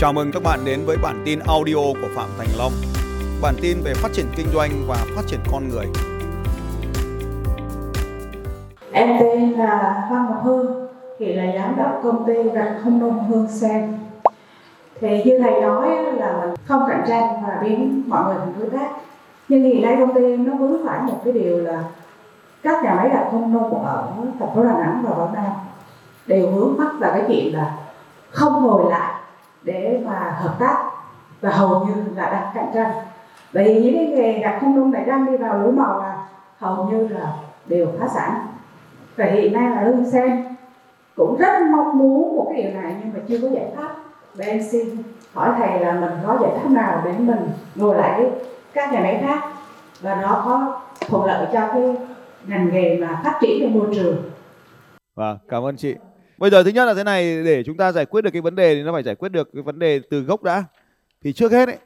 Chào mừng các bạn đến với bản tin audio của Phạm Thành Long. Bản tin về phát triển kinh doanh và phát triển con người. Em tên là Phan Ngọc Hương, thì là giám đốc công ty gạch không nung Hương Sen. Thì như thầy nói là mình không cạnh tranh và biến mọi người thành đối tác. Nhưng hiện nay công ty em nó vướng phải một cái điều là các nhà máy gạch không nung ở thành phố Đà Nẵng và Quảng Nam đều hướng mắt vào cái chuyện là không ngồi lại để mà hợp tác. Và hầu như là đang cạnh tranh. Bởi vì những cái nghề đặc không nung này đang đi vào lúa màu là hầu như là đều phá sản. Và hiện nay là hương sen cũng rất mong muốn một cái điều này nhưng mà chưa có giải pháp. Và em xin hỏi thầy là mình có giải pháp nào để mình ngồi lại với các nhà máy khác? Và nó có thuận lợi cho cái ngành nghề mà phát triển trong môi trường? Vâng, cảm ơn chị. Bây giờ thứ nhất là thế này để chúng ta giải quyết được cái vấn đề thì nó phải giải quyết được cái vấn đề từ gốc đã. Thì trước hết ấy,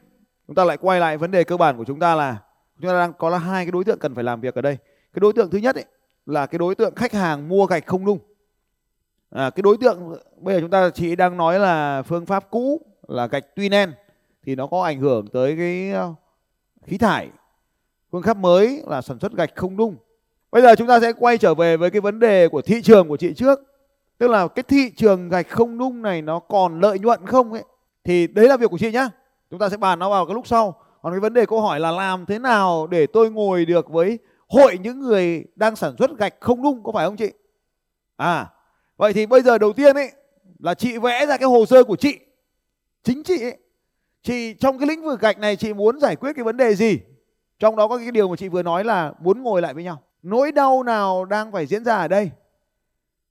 chúng ta lại quay lại vấn đề cơ bản của chúng ta là chúng ta đang có là hai cái đối tượng cần phải làm việc ở đây. Cái đối tượng thứ nhất ấy, là cái đối tượng khách hàng mua gạch không nung. À, cái đối tượng bây giờ chúng ta chị đang nói là phương pháp cũ là gạch tuy nen thì nó có ảnh hưởng tới cái ờ, khí thải. Phương pháp mới là sản xuất gạch không nung. Bây giờ chúng ta sẽ quay trở về với cái vấn đề của thị trường của chị trước. Tức là cái thị trường gạch không nung này nó còn lợi nhuận không ấy. Thì đấy là việc của chị nhá. Chúng ta sẽ bàn nó vào cái lúc sau. Còn cái vấn đề câu hỏi là làm thế nào để tôi ngồi được với hội những người đang sản xuất gạch không nung có phải không chị? À, vậy thì bây giờ đầu tiên ấy là chị vẽ ra cái hồ sơ của chị. Chính chị ấy. Chị trong cái lĩnh vực gạch này chị muốn giải quyết cái vấn đề gì? Trong đó có cái điều mà chị vừa nói là muốn ngồi lại với nhau. Nỗi đau nào đang phải diễn ra ở đây?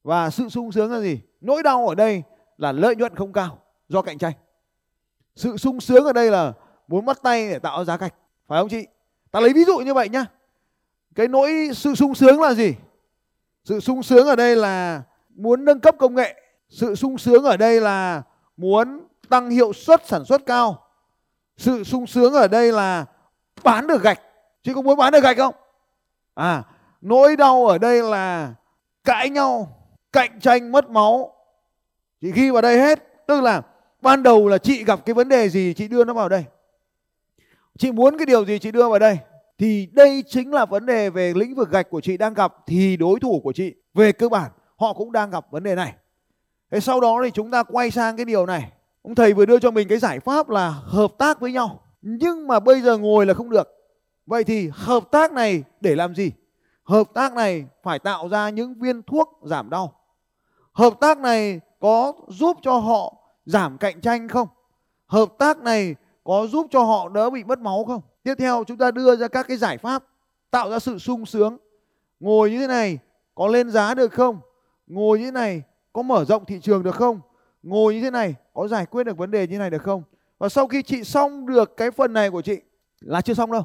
Và sự sung sướng là gì? Nỗi đau ở đây là lợi nhuận không cao do cạnh tranh. Sự sung sướng ở đây là muốn bắt tay để tạo giá gạch. Phải không chị? Ta lấy ví dụ như vậy nhá. Cái nỗi sự sung sướng là gì? Sự sung sướng ở đây là muốn nâng cấp công nghệ. Sự sung sướng ở đây là muốn tăng hiệu suất sản xuất cao. Sự sung sướng ở đây là bán được gạch. Chị có muốn bán được gạch không? À, nỗi đau ở đây là cãi nhau, cạnh tranh mất máu. Chị ghi vào đây hết. Tức là ban đầu là chị gặp cái vấn đề gì chị đưa nó vào đây. Chị muốn cái điều gì chị đưa vào đây. Thì đây chính là vấn đề về lĩnh vực gạch của chị đang gặp thì đối thủ của chị về cơ bản, họ cũng đang gặp vấn đề này. Thế sau đó thì chúng ta quay sang cái điều này. Ông thầy vừa đưa cho mình cái giải pháp là hợp tác với nhau. Nhưng mà bây giờ ngồi là không được. Vậy thì hợp tác này để làm gì? Hợp tác này phải tạo ra những viên thuốc giảm đau. Hợp tác này có giúp cho họ giảm cạnh tranh không? Hợp tác này có giúp cho họ đỡ bị mất máu không? Tiếp theo chúng ta đưa ra các cái giải pháp, tạo ra sự sung sướng. Ngồi như thế này có lên giá được không? Ngồi như thế này có mở rộng thị trường được không? Ngồi như thế này có giải quyết được vấn đề như thế này được không? Và sau khi chị xong được cái phần này của chị, là chưa xong đâu.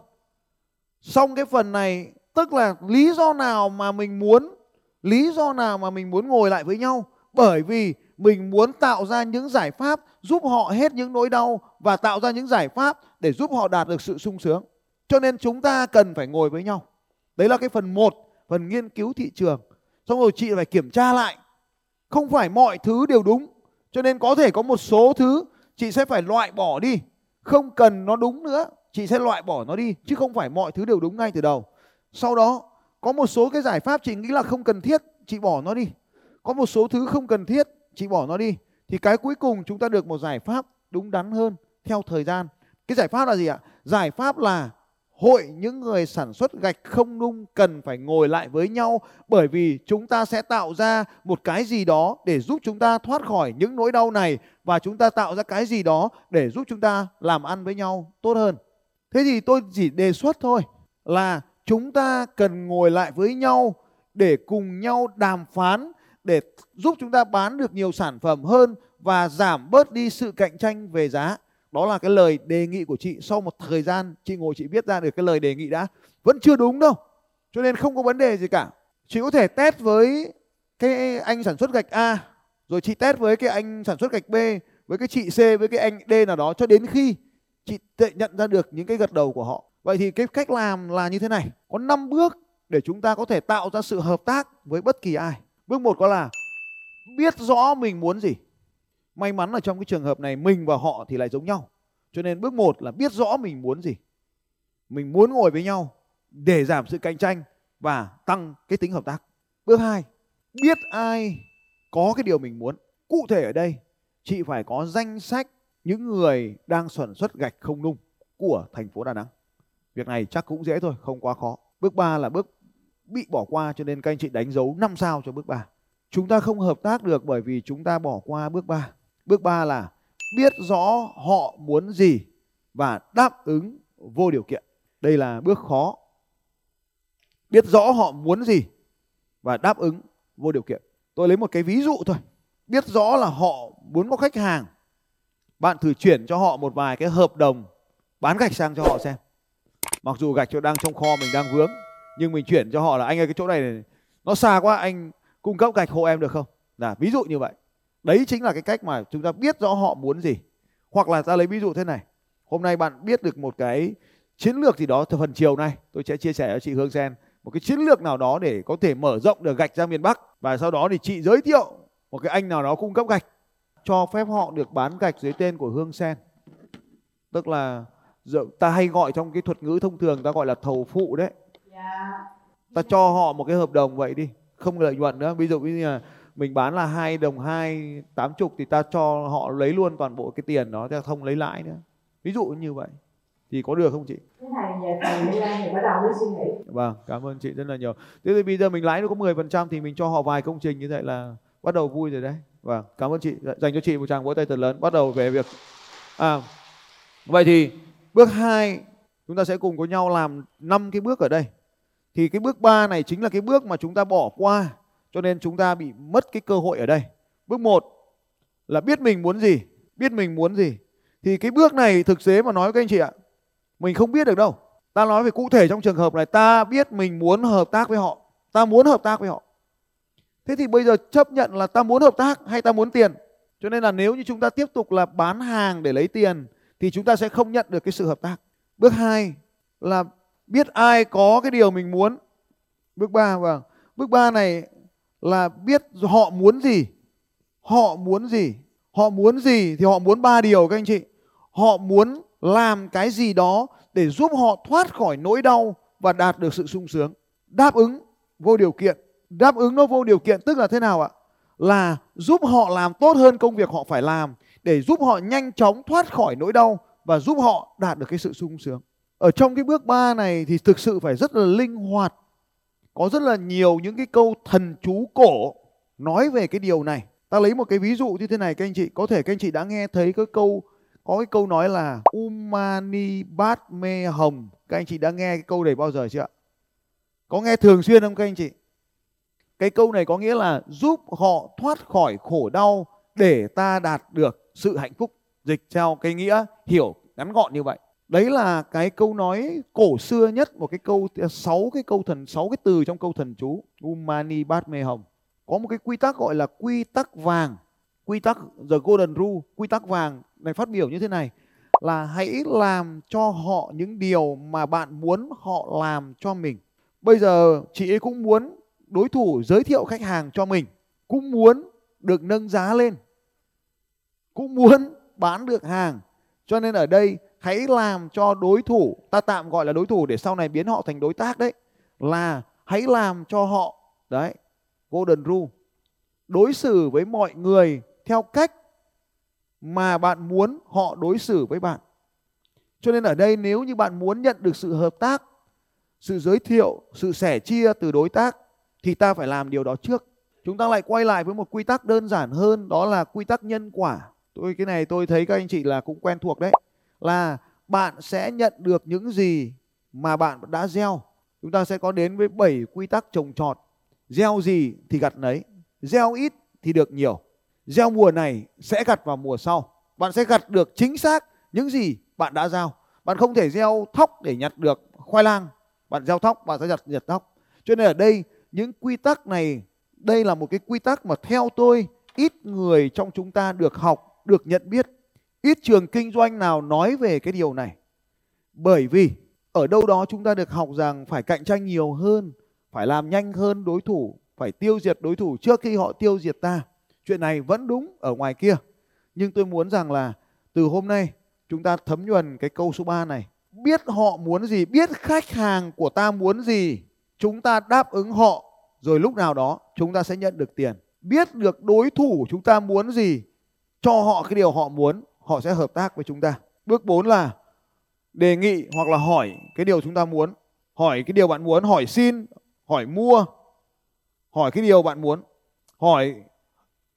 Xong cái phần này, tức là lý do nào mà mình muốn lý do nào mà mình muốn ngồi lại với nhau bởi vì mình muốn tạo ra những giải pháp giúp họ hết những nỗi đau và tạo ra những giải pháp để giúp họ đạt được sự sung sướng. Cho nên chúng ta cần phải ngồi với nhau. Đấy là cái phần 1, phần nghiên cứu thị trường. Xong rồi chị phải kiểm tra lại. Không phải mọi thứ đều đúng. Cho nên có thể có một số thứ chị sẽ phải loại bỏ đi. Không cần nó đúng nữa, chị sẽ loại bỏ nó đi chứ không phải mọi thứ đều đúng ngay từ đầu. Sau đó có một số cái giải pháp chị nghĩ là không cần thiết, chị bỏ nó đi. Có một số thứ không cần thiết, chị bỏ nó đi. Thì cái cuối cùng chúng ta được một giải pháp đúng đắn hơn theo thời gian. Cái giải pháp là gì ạ? Giải pháp là hội những người sản xuất gạch không nung cần phải ngồi lại với nhau bởi vì chúng ta sẽ tạo ra một cái gì đó để giúp chúng ta thoát khỏi những nỗi đau này và chúng ta tạo ra cái gì đó để giúp chúng ta làm ăn với nhau tốt hơn. Thế thì tôi chỉ đề xuất thôi là chúng ta cần ngồi lại với nhau để cùng nhau đàm phán, để giúp chúng ta bán được nhiều sản phẩm hơn và giảm bớt đi sự cạnh tranh về giá. Đó là cái lời đề nghị của chị sau một thời gian, chị ngồi, chị viết ra được cái lời đề nghị đã. Vẫn chưa đúng đâu. Cho nên không có vấn đề gì cả. Chị có thể test với cái anh sản xuất gạch A, rồi chị test với cái anh sản xuất gạch B, với cái chị C, với cái anh D nào đó cho đến khi chị nhận ra được những cái gật đầu của họ Vậy thì cái cách làm là như thế này. Có 5 bước để chúng ta có thể tạo ra sự hợp tác với bất kỳ ai. Bước một có là biết rõ mình muốn gì. may mắn là trong cái trường hợp này mình và họ thì lại giống nhau cho nên bước một là biết rõ mình muốn gì mình muốn ngồi với nhau để giảm sự cạnh tranh và tăng cái tính hợp tác bước hai, biết ai có cái điều mình muốn cụ thể ở đây, chị phải có danh sách những người đang sản xuất gạch không nung của thành phố Đà Nẵng việc này chắc cũng dễ thôi, không quá khó. Bước ba là bước bị bỏ qua cho nên các anh chị đánh dấu 5 sao cho bước 3 chúng ta không hợp tác được bởi vì chúng ta bỏ qua bước 3 bước 3 là biết rõ họ muốn gì và đáp ứng vô điều kiện. Đây là bước khó. Biết rõ họ muốn gì và đáp ứng vô điều kiện. Tôi lấy một cái ví dụ thôi. Biết rõ là họ muốn có khách hàng. Bạn thử chuyển cho họ một vài cái hợp đồng bán gạch sang cho họ xem mặc dù gạch đang trong kho mình đang vướng, nhưng mình chuyển cho họ là, anh ơi, cái chỗ này nó xa quá, anh cung cấp gạch hộ em được không? Là ví dụ như vậy. Đấy chính là cái cách mà chúng ta biết rõ họ muốn gì. Hoặc là ta lấy ví dụ thế này. Hôm nay bạn biết được một cái chiến lược gì đó từ phần chiều nay, tôi sẽ chia sẻ cho chị Hương Sen, một cái chiến lược nào đó để có thể mở rộng được gạch ra miền Bắc. Và sau đó thì chị giới thiệu một cái anh nào đó cung cấp gạch, cho phép họ được bán gạch dưới tên của Hương Sen. Tức là ta hay gọi trong cái thuật ngữ thông thường ta gọi là thầu phụ đấy dạ. ta cho họ một cái hợp đồng vậy đi không lợi nhuận nữa ví dụ như là mình bán là hai đồng hai tám chục thì ta cho họ lấy luôn toàn bộ cái tiền đó ta không lấy lãi nữa ví dụ như vậy thì có được không chị? Cái này giờ thầy đi thì bắt đầu mới suy nghĩ. Vâng, cảm ơn chị rất là nhiều. Thế thì bây giờ mình lãi nó có 10% thì mình cho họ vài công trình như vậy là bắt đầu vui rồi đấy. Vâng, cảm ơn chị. Dành cho chị một tràng vỗ tay thật lớn. Bắt đầu về việc à, vậy thì bước 2 chúng ta sẽ cùng với nhau làm năm cái bước ở đây. Thì cái bước 3 này chính là cái bước mà chúng ta bỏ qua cho nên chúng ta bị mất cái cơ hội ở đây. Bước 1 là biết mình muốn gì, biết mình muốn gì. Thì cái bước này thực tế mà nói với các anh chị ạ, mình không biết được đâu. Ta nói về cụ thể trong trường hợp này ta biết mình muốn hợp tác với họ, ta muốn hợp tác với họ. Thế thì bây giờ chấp nhận là ta muốn hợp tác hay ta muốn tiền. Cho nên là nếu như chúng ta tiếp tục là bán hàng để lấy tiền thì chúng ta sẽ không nhận được cái sự hợp tác. Bước 2 là biết ai có cái điều mình muốn. Bước 3 vâng. Bước 3 này là biết họ muốn gì. Họ muốn gì? Họ muốn gì thì họ muốn ba điều, các anh chị. Họ muốn làm cái gì đó để giúp họ thoát khỏi nỗi đau và đạt được sự sung sướng. Đáp ứng vô điều kiện. Đáp ứng nó vô điều kiện tức là thế nào ạ? Là giúp họ làm tốt hơn công việc họ phải làm để giúp họ nhanh chóng thoát khỏi nỗi đau và giúp họ đạt được cái sự sung sướng. Ở trong cái bước 3 này thì thực sự phải rất là linh hoạt. Có rất là nhiều những cái câu thần chú cổ nói về cái điều này. Ta lấy một cái ví dụ như thế này các anh chị, có thể các anh chị đã nghe thấy cái câu có cái câu nói là Umani Bát Mê Hồng. Các anh chị đã nghe cái câu này bao giờ chưa ạ? Có nghe thường xuyên không các anh chị? Cái câu này có nghĩa là giúp họ thoát khỏi khổ đau để ta đạt được sự hạnh phúc. Dịch theo cái nghĩa hiểu ngắn gọn như vậy. Đấy là cái câu nói cổ xưa nhất một cái câu sáu cái câu thần sáu cái từ trong câu thần chú Umani Bát Mê Hồng. Có một cái quy tắc gọi là quy tắc vàng, quy tắc the golden rule, quy tắc vàng này phát biểu như thế này là hãy làm cho họ những điều mà bạn muốn họ làm cho mình. Bây giờ chị ấy cũng muốn đối thủ giới thiệu khách hàng cho mình, cũng muốn được nâng giá lên, cũng muốn bán được hàng. Cho nên ở đây hãy làm cho đối thủ, ta tạm gọi là đối thủ để sau này biến họ thành đối tác đấy, là hãy làm cho họ đấy, golden rule đối xử với mọi người theo cách mà bạn muốn họ đối xử với bạn. Cho nên ở đây nếu như bạn muốn nhận được sự hợp tác, sự giới thiệu, sự sẻ chia từ đối tác thì ta phải làm điều đó trước. Chúng ta lại quay lại với một quy tắc đơn giản hơn đó là quy tắc nhân quả. Tôi cái này tôi thấy các anh chị là cũng quen thuộc đấy. Là bạn sẽ nhận được những gì mà bạn đã gieo. Chúng ta sẽ có đến với 7 quy tắc trồng trọt. Gieo gì thì gặt nấy, gieo ít thì được nhiều gieo mùa này sẽ gặt vào mùa sau bạn sẽ gặt được chính xác những gì bạn đã gieo bạn không thể gieo thóc để nhặt được khoai lang bạn gieo thóc bạn sẽ nhặt nhặt thóc cho nên ở đây những quy tắc này đây là một cái quy tắc mà theo tôi ít người trong chúng ta được học được nhận biết, ít trường kinh doanh nào nói về cái điều này. Bởi vì ở đâu đó chúng ta được học rằng phải cạnh tranh nhiều hơn, phải làm nhanh hơn đối thủ, phải tiêu diệt đối thủ trước khi họ tiêu diệt ta. Chuyện này vẫn đúng ở ngoài kia. Nhưng tôi muốn rằng là từ hôm nay, chúng ta thấm nhuần cái câu số 3 này. Biết họ muốn gì, biết khách hàng của ta muốn gì, chúng ta đáp ứng họ. Rồi lúc nào đó, chúng ta sẽ nhận được tiền. Biết được đối thủ chúng ta muốn gì cho họ cái điều họ muốn, họ sẽ hợp tác với chúng ta. Bước 4 là đề nghị hoặc là hỏi cái điều chúng ta muốn. Hỏi cái điều bạn muốn, hỏi xin, hỏi mua. Hỏi cái điều bạn muốn. Hỏi,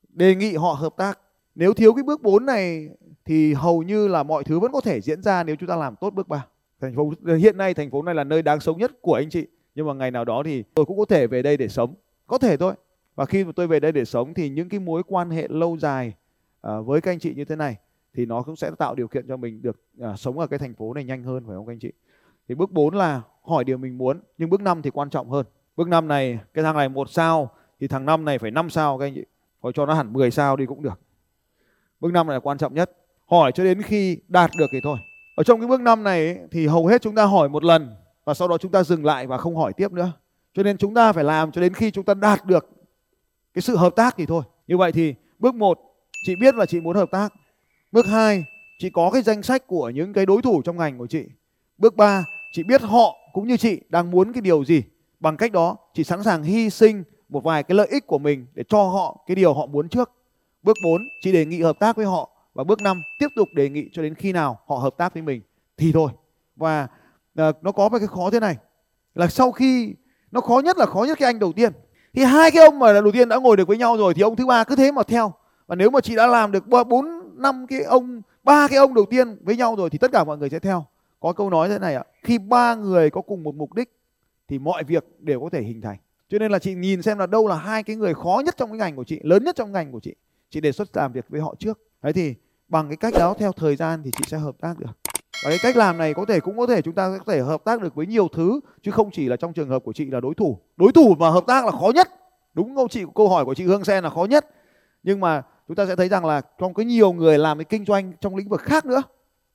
đề nghị họ hợp tác. Nếu thiếu cái bước 4 này thì hầu như là mọi thứ vẫn có thể diễn ra nếu chúng ta làm tốt bước 3 thành phố, hiện nay thành phố này là nơi đáng sống nhất của anh chị. Nhưng mà ngày nào đó thì tôi cũng có thể về đây để sống. Có thể thôi. Và khi mà tôi về đây để sống thì những cái mối quan hệ lâu dài Ờ, với các anh chị như thế này thì nó cũng sẽ tạo điều kiện cho mình được à, sống ở cái thành phố này nhanh hơn phải không các anh chị? Thì bước 4 là hỏi điều mình muốn nhưng bước 5 thì quan trọng hơn. Bước 5 này cái thằng này một sao thì thằng năm này phải 5 sao các anh chị? Hoặc cho nó hẳn 10 sao đi cũng được. Bước 5 này là quan trọng nhất. Hỏi cho đến khi đạt được thì thôi. Ở trong cái bước 5 này ấy, thì hầu hết chúng ta hỏi một lần và sau đó chúng ta dừng lại và không hỏi tiếp nữa. Cho nên chúng ta phải làm cho đến khi chúng ta đạt được cái sự hợp tác thì thôi. Như vậy thì bước 1 chị biết là chị muốn hợp tác. Bước 2 chị có cái danh sách của những cái đối thủ trong ngành của chị. Bước 3 chị biết họ cũng như chị đang muốn cái điều gì. Bằng cách đó, chị sẵn sàng hy sinh một vài cái lợi ích của mình để cho họ cái điều họ muốn trước. Bước 4 chị đề nghị hợp tác với họ. Và bước 5 tiếp tục đề nghị cho đến khi nào họ hợp tác với mình. Thì thôi. Và ờ, nó có một cái khó thế này. Là sau khi, nó khó nhất là khó nhất cái anh đầu tiên. Thì hai cái ông mà đầu tiên đã ngồi được với nhau rồi thì ông thứ ba cứ thế mà theo và nếu mà chị đã làm được bốn, năm cái ông, ba cái ông đầu tiên với nhau rồi thì tất cả mọi người sẽ theo. Có câu nói thế này ạ, khi ba người có cùng một mục đích thì mọi việc đều có thể hình thành. Cho nên là chị nhìn xem là đâu là hai cái người khó nhất trong cái ngành của chị, lớn nhất trong ngành của chị. Chị đề xuất làm việc với họ trước. Đấy thì bằng cái cách đó theo thời gian thì chị sẽ hợp tác được. Và cái cách làm này có thể cũng có thể chúng ta có thể hợp tác được với nhiều thứ, chứ không chỉ là trong trường hợp của chị là đối thủ. Đối thủ mà hợp tác là khó nhất. Đúng không chị, câu hỏi của chị Hương Sen là khó nhất. Nhưng mà chúng ta sẽ thấy rằng là trong cái nhiều người làm cái kinh doanh trong lĩnh vực khác nữa,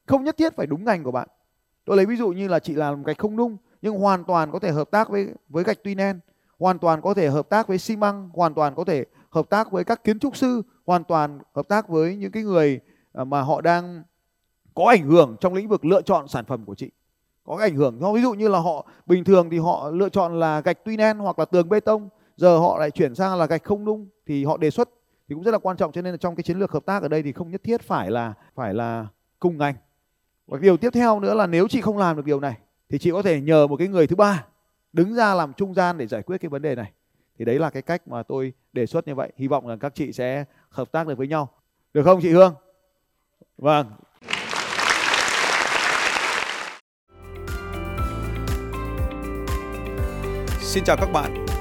không nhất thiết phải đúng ngành của bạn. Tôi lấy ví dụ như là chị làm gạch không nung, nhưng hoàn toàn có thể hợp tác với với gạch tuy nen, hoàn toàn có thể hợp tác với xi măng, hoàn toàn có thể hợp tác với các kiến trúc sư, hoàn toàn hợp tác với những cái người à, mà họ đang có ảnh hưởng trong lĩnh vực lựa chọn sản phẩm của chị. Có cái ảnh hưởng. Ví dụ như là họ, bình thường thì họ lựa chọn là gạch tuy nen hoặc là tường bê tông, giờ họ lại chuyển sang là gạch không nung, thì họ đề xuất thì cũng rất là quan trọng. Cho nên là trong cái chiến lược hợp tác ở đây thì không nhất thiết phải là phải là cùng ngành. Và điều tiếp theo nữa là nếu chị không làm được điều này, thì chị có thể nhờ một cái người thứ ba đứng ra làm trung gian để giải quyết cái vấn đề này. Thì đấy là cái cách mà tôi đề xuất như vậy. Hy vọng là các chị sẽ hợp tác được với nhau. Được không, chị Hương? Vâng. Xin chào các bạn